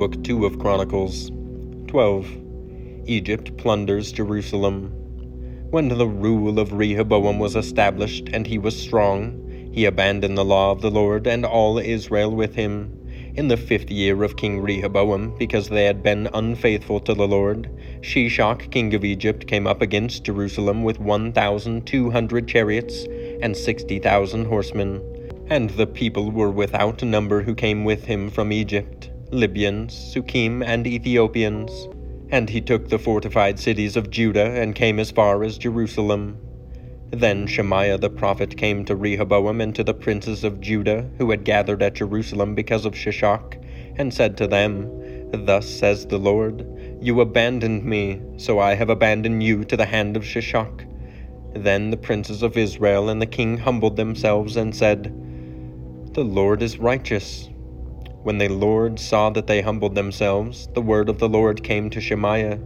Book 2 of Chronicles 12. Egypt plunders Jerusalem. When the rule of Rehoboam was established and he was strong, he abandoned the law of the Lord and all Israel with him. In the fifth year of King Rehoboam, because they had been unfaithful to the Lord, Shishak king of Egypt came up against Jerusalem with one thousand two hundred chariots and sixty thousand horsemen. And the people were without number who came with him from Egypt, Libyans, Sukkiim, and Ethiopians. And he took the fortified cities of Judah and came as far as Jerusalem. Then Shemaiah the prophet came to Rehoboam and to the princes of Judah who had gathered at Jerusalem because of Shishak, and said to them, Thus says the Lord, You abandoned me, so I have abandoned you to the hand of Shishak. Then the princes of Israel and the king humbled themselves and said, The Lord is righteous. When the Lord saw that they humbled themselves, the word of the Lord came to Shemaiah.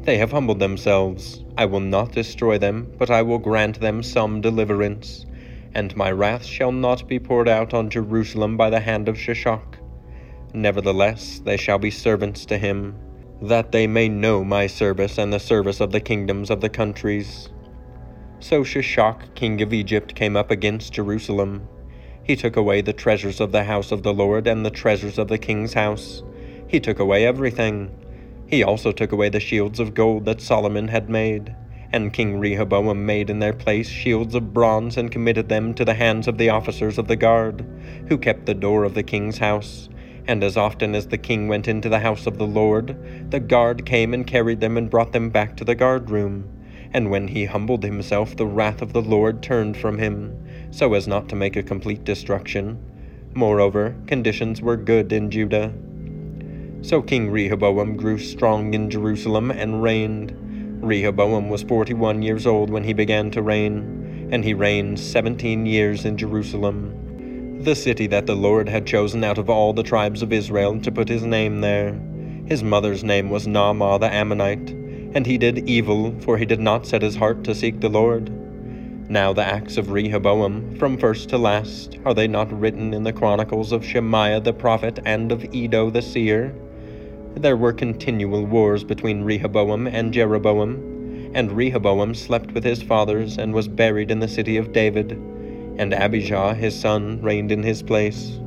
They have humbled themselves. I will not destroy them, but I will grant them some deliverance. And my wrath shall not be poured out on Jerusalem by the hand of Shishak. Nevertheless, they shall be servants to him, that they may know my service and the service of the kingdoms of the countries. So Shishak, king of Egypt, came up against Jerusalem. He took away the treasures of the house of the Lord and the treasures of the king's house. He took away everything. He also took away the shields of gold that Solomon had made. And King Rehoboam made in their place shields of bronze and committed them to the hands of the officers of the guard, who kept the door of the king's house. And as often as the king went into the house of the Lord, the guard came and carried them and brought them back to the guard room. And when he humbled himself, the wrath of the Lord turned from him so as not to make a complete destruction. Moreover, conditions were good in Judah. So King Rehoboam grew strong in Jerusalem and reigned. Rehoboam was forty one years old when he began to reign, and he reigned seventeen years in Jerusalem, the city that the Lord had chosen out of all the tribes of Israel to put his name there. His mother's name was Naamah the Ammonite, and he did evil, for he did not set his heart to seek the Lord. Now the acts of Rehoboam, from first to last, are they not written in the chronicles of Shemaiah the prophet and of Iddo the seer? There were continual wars between Rehoboam and Jeroboam, and Rehoboam slept with his fathers and was buried in the city of David, and Abijah his son reigned in his place.